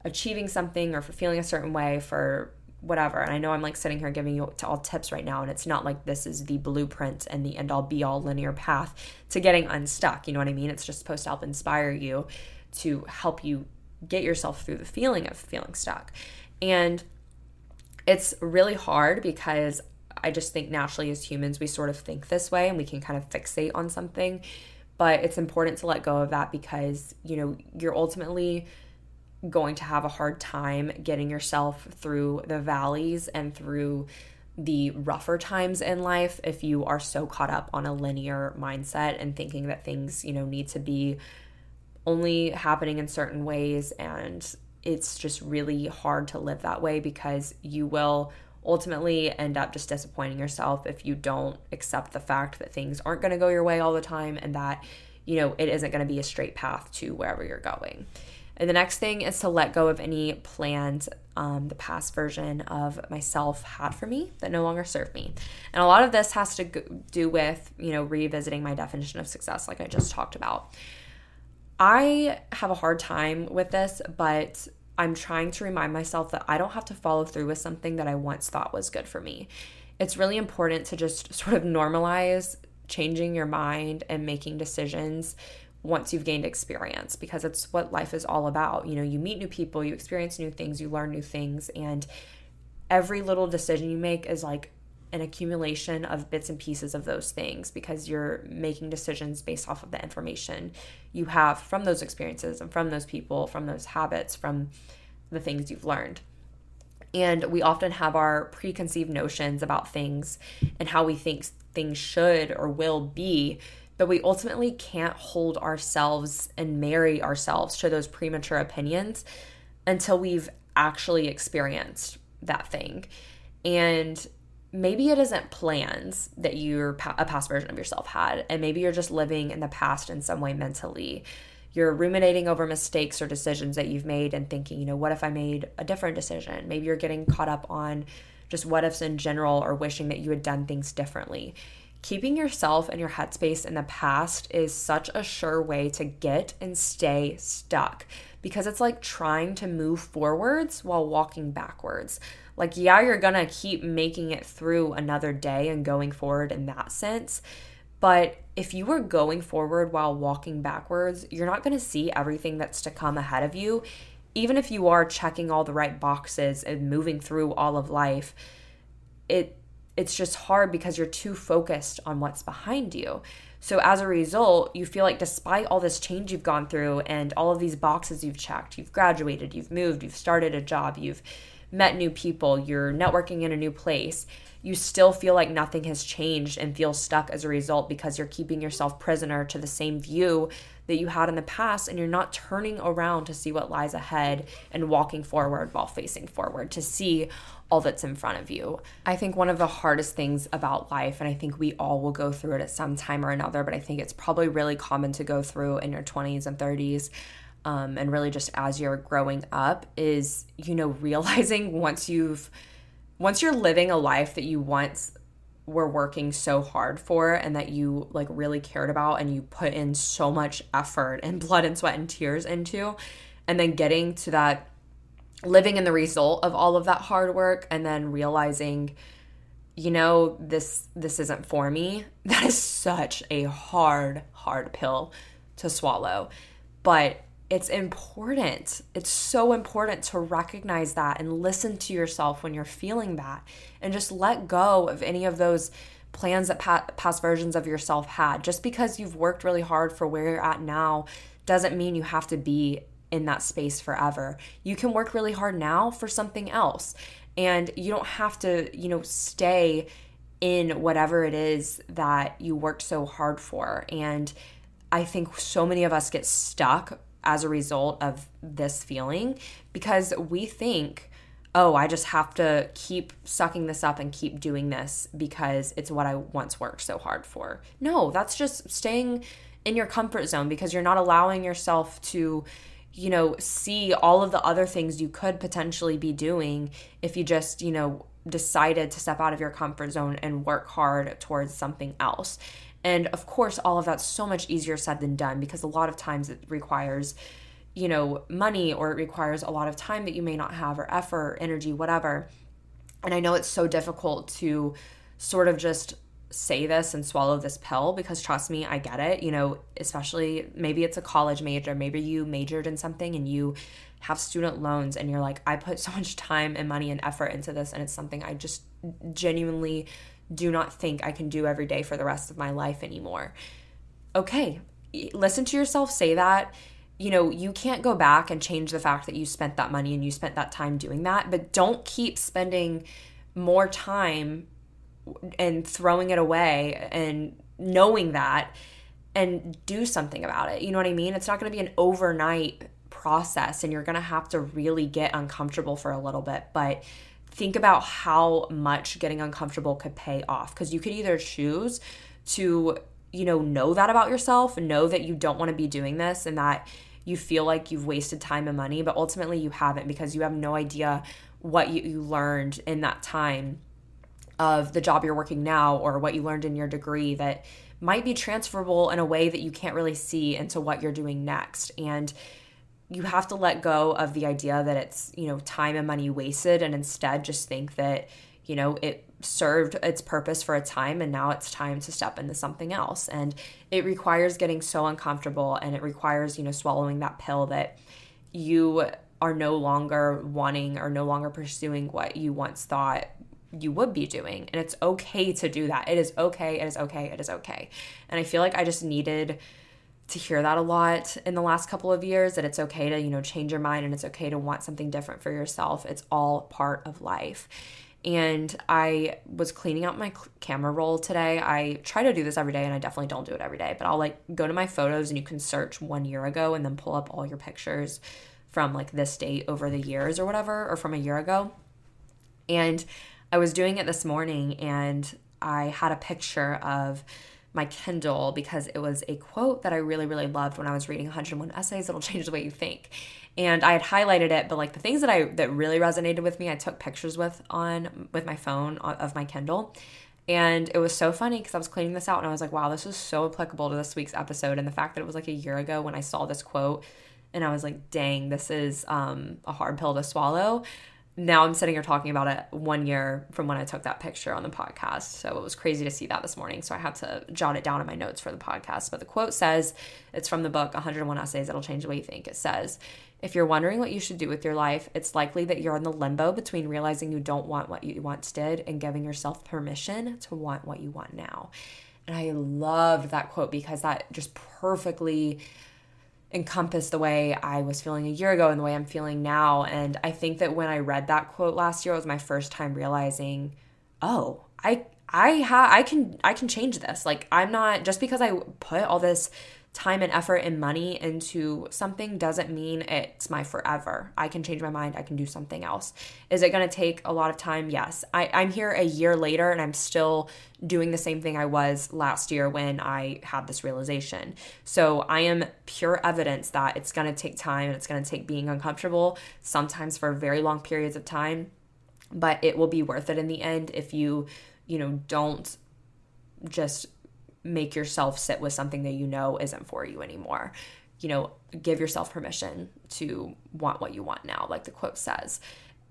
achieving something or for feeling a certain way, for whatever. And I know I'm like sitting here giving you all tips right now, and it's not like this is the blueprint and the end all be all linear path to getting unstuck. You know what I mean? It's just supposed to help inspire you to help you get yourself through the feeling of feeling stuck. And it's really hard because I just think naturally as humans, we sort of think this way and we can kind of fixate on something. But it's important to let go of that because, you know, you're ultimately going to have a hard time getting yourself through the valleys and through the rougher times in life if you are so caught up on a linear mindset and thinking that things, you know, need to be only happening in certain ways and it's just really hard to live that way because you will ultimately end up just disappointing yourself if you don't accept the fact that things aren't going to go your way all the time and that you know it isn't going to be a straight path to wherever you're going and the next thing is to let go of any plans um, the past version of myself had for me that no longer serve me. And a lot of this has to do with, you know, revisiting my definition of success, like I just talked about. I have a hard time with this, but I'm trying to remind myself that I don't have to follow through with something that I once thought was good for me. It's really important to just sort of normalize changing your mind and making decisions once you've gained experience because it's what life is all about. You know, you meet new people, you experience new things, you learn new things, and every little decision you make is like an accumulation of bits and pieces of those things because you're making decisions based off of the information you have from those experiences and from those people, from those habits, from the things you've learned. And we often have our preconceived notions about things and how we think things should or will be but we ultimately can't hold ourselves and marry ourselves to those premature opinions until we've actually experienced that thing. And maybe it isn't plans that you're a past version of yourself had, and maybe you're just living in the past in some way mentally. You're ruminating over mistakes or decisions that you've made and thinking, you know, what if I made a different decision? Maybe you're getting caught up on just what ifs in general or wishing that you had done things differently keeping yourself and your headspace in the past is such a sure way to get and stay stuck because it's like trying to move forwards while walking backwards. Like, yeah, you're gonna keep making it through another day and going forward in that sense. But if you are going forward while walking backwards, you're not gonna see everything that's to come ahead of you. Even if you are checking all the right boxes and moving through all of life, it it's just hard because you're too focused on what's behind you. So as a result, you feel like despite all this change you've gone through and all of these boxes you've checked, you've graduated, you've moved, you've started a job, you've met new people, you're networking in a new place, you still feel like nothing has changed and feel stuck as a result because you're keeping yourself prisoner to the same view that you had in the past and you're not turning around to see what lies ahead and walking forward while facing forward to see all that's in front of you. I think one of the hardest things about life, and I think we all will go through it at some time or another, but I think it's probably really common to go through in your 20s and 30s. Um, and really just as you're growing up is you know realizing once you've once you're living a life that you once were working so hard for and that you like really cared about and you put in so much effort and blood and sweat and tears into and then getting to that living in the result of all of that hard work and then realizing you know this this isn't for me that is such a hard hard pill to swallow. But it's important it's so important to recognize that and listen to yourself when you're feeling that and just let go of any of those plans that past versions of yourself had just because you've worked really hard for where you're at now doesn't mean you have to be in that space forever. You can work really hard now for something else. And you don't have to, you know, stay in whatever it is that you worked so hard for. And I think so many of us get stuck as a result of this feeling because we think oh, I just have to keep sucking this up and keep doing this because it's what I once worked so hard for. No, that's just staying in your comfort zone because you're not allowing yourself to, you know, see all of the other things you could potentially be doing if you just, you know, decided to step out of your comfort zone and work hard towards something else. And of course, all of that's so much easier said than done because a lot of times it requires, you know, money or it requires a lot of time that you may not have or effort, or energy, whatever. And I know it's so difficult to sort of just say this and swallow this pill because trust me, I get it. You know, especially maybe it's a college major, maybe you majored in something and you have student loans and you're like, I put so much time and money and effort into this and it's something I just genuinely do not think I can do every day for the rest of my life anymore. Okay, listen to yourself say that. You know, you can't go back and change the fact that you spent that money and you spent that time doing that, but don't keep spending more time and throwing it away and knowing that and do something about it. You know what I mean? It's not going to be an overnight process and you're going to have to really get uncomfortable for a little bit, but think about how much getting uncomfortable could pay off because you could either choose to, you know, know that about yourself, know that you don't want to be doing this and that you feel like you've wasted time and money, but ultimately you haven't because you have no idea what you, you learned in that time of the job you're working now or what you learned in your degree that might be transferable in a way that you can't really see into what you're doing next. And you have to let go of the idea that it's, you know, time and money wasted and instead just think that, you know, it served its purpose for a time and now it's time to step into something else. And it requires getting so uncomfortable and it requires, you know, swallowing that pill that you are no longer wanting or no longer pursuing what you once thought you would be doing. And it's okay to do that. It is okay. It is okay. It is okay. And I feel like I just needed to hear that a lot in the last couple of years that it's okay to, you know, change your mind and it's okay to want something different for yourself. It's all part of life. And I was cleaning out my camera roll today. I try to do this every day and I definitely don't do it every day, but I'll like go to my photos and you can search one year ago and then pull up all your pictures from like this date over the years or whatever, or from a year ago. And I was doing it this morning and I had a picture of my Kindle because it was a quote that I really, really loved when I was reading 101 essays that'll change the way you think. And I had highlighted it, but like the things that I that really resonated with me, I took pictures with on with my phone of my Kindle. And it was so funny because I was cleaning this out and I was like, wow, this is so applicable to this week's episode. And the fact that it was like a year ago when I saw this quote and I was like, dang, this is um, a hard pill to swallow now I'm sitting here talking about it one year from when I took that picture on the podcast. So it was crazy to see that this morning. So I had to jot it down in my notes for the podcast. But the quote says it's from the book 101 Essays That'll Change the Way You Think. It says, if you're wondering what you should do with your life, it's likely that you're in the limbo between realizing you don't want what you once did and giving yourself permission to want what you want now. And I loved that quote because that just perfectly encompass the way I was feeling a year ago and the way I'm feeling now. And I think that when I read that quote last year, it was my first time realizing, oh, I I ha I can I can change this. Like I'm not just because I put all this time and effort and money into something doesn't mean it's my forever. I can change my mind. I can do something else. Is it going to take a lot of time? Yes. I, I'm here a year later and I'm still doing the same thing I was last year when I had this realization. So I am pure evidence that it's going to take time and it's going to take being uncomfortable, sometimes for very long periods of time, but it will be worth it in the end if you, you know, don't just make yourself sit with something that you know isn't for you anymore. You know, give yourself permission to want what you want now, like the quote says,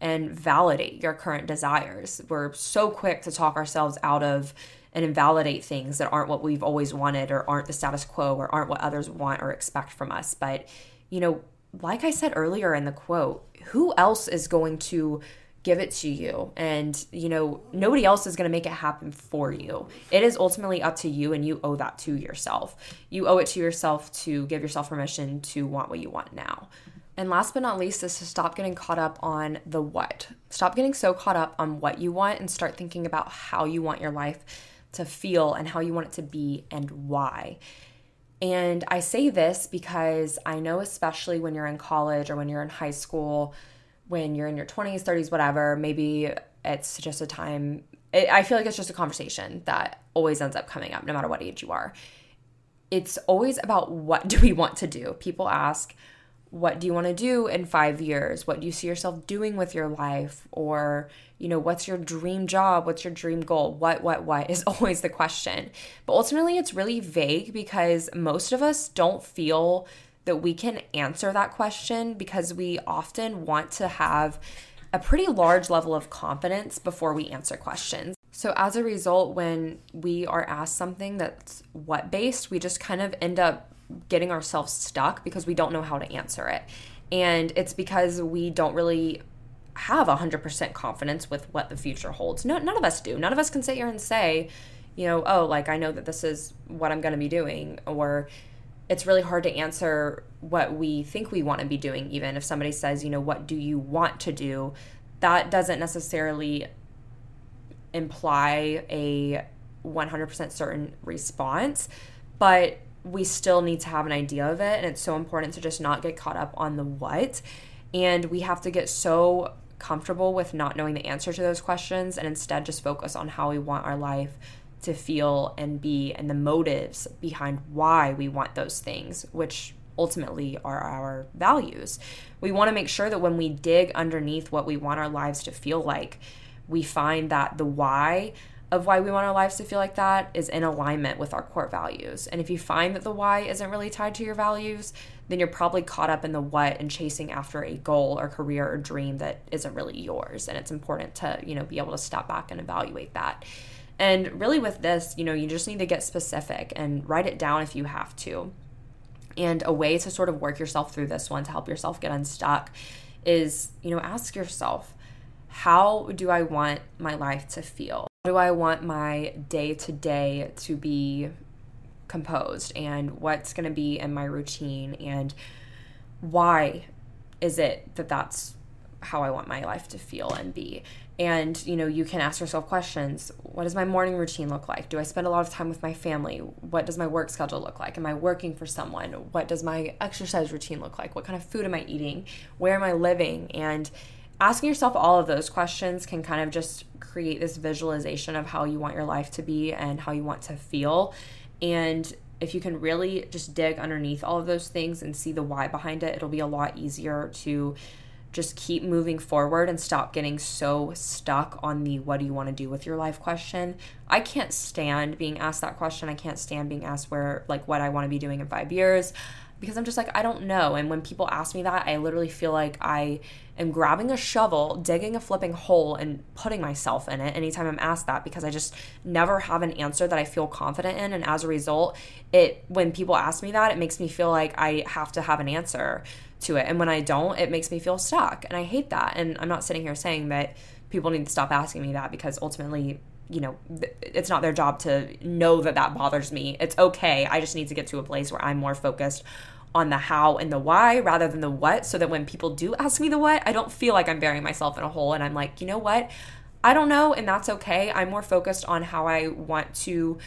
and validate your current desires. We're so quick to talk ourselves out of and invalidate things that aren't what we've always wanted or aren't the status quo or aren't what others want or expect from us. But, you know, like I said earlier in the quote, who else is going to give it to you. And you know nobody else is going to make it happen for you. It is ultimately up to you and you owe that to yourself. You owe it to yourself to give yourself permission to want what you want now. And last but not least is to stop getting caught up on the what. Stop getting so caught up on what you want and start thinking about how you want your life to feel and how you want it to be and why. And i say this because i know especially when you're in college or when you're in high school when you're in your 20s, 30s, whatever, maybe it's just a time. It, I feel like it's just a conversation that always ends up coming up no matter what age you are. It's always about what do we want to do. People ask, what do you want to do in five years? What do you see yourself doing with your life? Or, you know, what's your dream job? What's your dream goal? What, what, what is always the question. But ultimately, it's really vague because most of us don't feel that we can answer that question because we often want to have a pretty large level of confidence before we answer questions. So, as a result, when we are asked something that's what based, we just kind of end up getting ourselves stuck because we don't know how to answer it. And it's because we don't really have 100% confidence with what the future holds. No, none of us do. None of us can sit here and say, you know, oh, like I know that this is what I'm going to be doing, or it's really hard to answer what we think we want to be doing, even if somebody says, you know, what do you want to do? That doesn't necessarily imply a 100% certain response, but we still need to have an idea of it. And it's so important to just not get caught up on the what. And we have to get so comfortable with not knowing the answer to those questions and instead just focus on how we want our life to feel and be and the motives behind why we want those things, which ultimately are our values. We want to make sure that when we dig underneath what we want our lives to feel like, we find that the why of why we want our lives to feel like that is in alignment with our core values. And if you find that the why isn't really tied to your values, then you're probably caught up in the what and chasing after a goal or career or dream that isn't really yours. And it's important to, you know, be able to step back and evaluate that. And really, with this, you know, you just need to get specific and write it down if you have to. And a way to sort of work yourself through this one to help yourself get unstuck is, you know, ask yourself, how do I want my life to feel? How do I want my day to day to be composed? And what's going to be in my routine? And why is it that that's how I want my life to feel and be? And, you know, you can ask yourself questions. What does my morning routine look like? Do I spend a lot of time with my family? What does my work schedule look like? Am I working for someone? What does my exercise routine look like? What kind of food am I eating? Where am I living? And asking yourself all of those questions can kind of just create this visualization of how you want your life to be and how you want to feel. And if you can really just dig underneath all of those things and see the why behind it, it'll be a lot easier to just keep moving forward and stop getting so stuck on the what do you want to do with your life question. I can't stand being asked that question. I can't stand being asked where, like, what I want to be doing in five years because I'm just like, I don't know. And when people ask me that, I literally feel like I am grabbing a shovel, digging a flipping hole, and putting myself in it anytime I'm asked that because I just never have an answer that I feel confident in. And as a result, it when people ask me that, it makes me feel like I have to have an answer to it. And when I don't, it makes me feel stuck. And I hate that. And I'm not sitting here saying that people need to stop asking me that because ultimately, you know, it's not their job to know that that bothers me. It's okay. I just need to get to a place where I'm more focused on the how and the why rather than the what so that when people do ask me the what, I don't feel like I'm burying myself in a hole and I'm like, you know what? I don't know and that's okay. I'm more focused on how I want to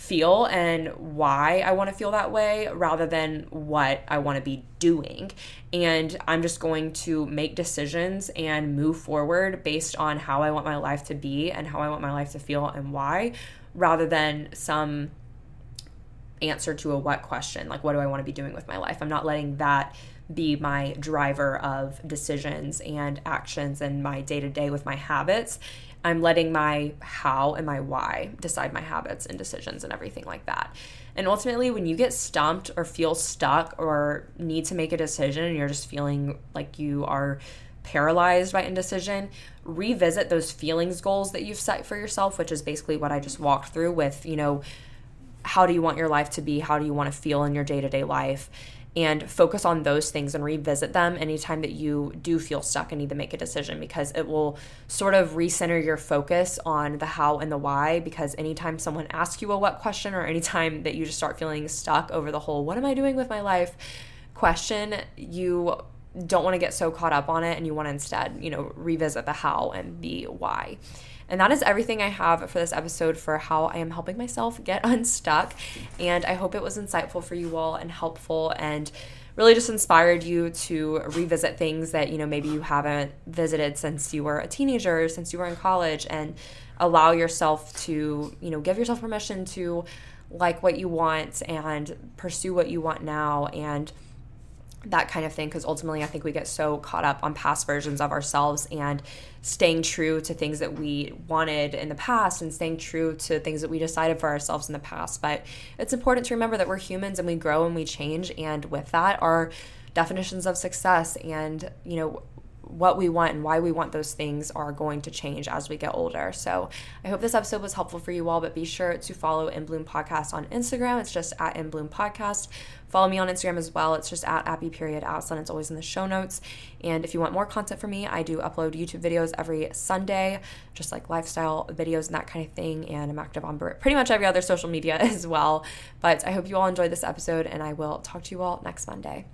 feel and why I want to feel that way rather than what I want to be doing. And I'm just going to make decisions and move forward based on how I want my life to be and how I want my life to feel and why rather than some answer to a what question like what do I want to be doing with my life. I'm not letting that be my driver of decisions and actions and my day to day with my habits I'm letting my how and my why decide my habits and decisions and everything like that. And ultimately, when you get stumped or feel stuck or need to make a decision and you're just feeling like you are paralyzed by indecision, revisit those feelings goals that you've set for yourself, which is basically what I just walked through with, you know, how do you want your life to be? How do you want to feel in your day to day life? And focus on those things and revisit them anytime that you do feel stuck and need to make a decision because it will sort of recenter your focus on the how and the why because anytime someone asks you a what question or anytime that you just start feeling stuck over the whole what am I doing with my life question, you don't want to get so caught up on it and you want to instead, you know, revisit the how and the why. And that is everything I have for this episode for how I am helping myself get unstuck. And I hope it was insightful for you all and helpful and really just inspired you to revisit things that, you know, maybe you haven't visited since you were a teenager, since you were in college, and allow yourself to, you know, give yourself permission to like what you want and pursue what you want now and that kind of thing because ultimately I think we get so caught up on past versions of ourselves and staying true to things that we wanted in the past and staying true to things that we decided for ourselves in the past. But it's important to remember that we're humans and we grow and we change and with that our definitions of success and you know what we want and why we want those things are going to change as we get older. So I hope this episode was helpful for you all, but be sure to follow In Bloom Podcast on Instagram. It's just at In Bloom Podcast. Follow me on Instagram as well. It's just at Abby period Asselin. It's always in the show notes. And if you want more content from me, I do upload YouTube videos every Sunday, just like lifestyle videos and that kind of thing. And I'm active on pretty much every other social media as well. But I hope you all enjoyed this episode, and I will talk to you all next Monday.